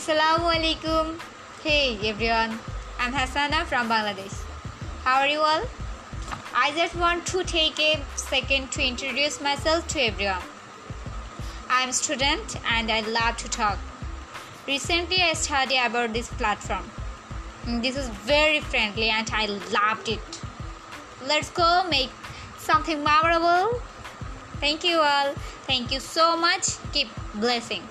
Assalamu alaikum. Hey everyone, I'm Hasna from Bangladesh. How are you all? I just want to take a second to introduce myself to everyone. I'm a student and I love to talk. Recently I studied about this platform. Mm, this is very friendly and I loved it. Let's go make something memorable. Thank you all. Thank you so much. Keep blessing.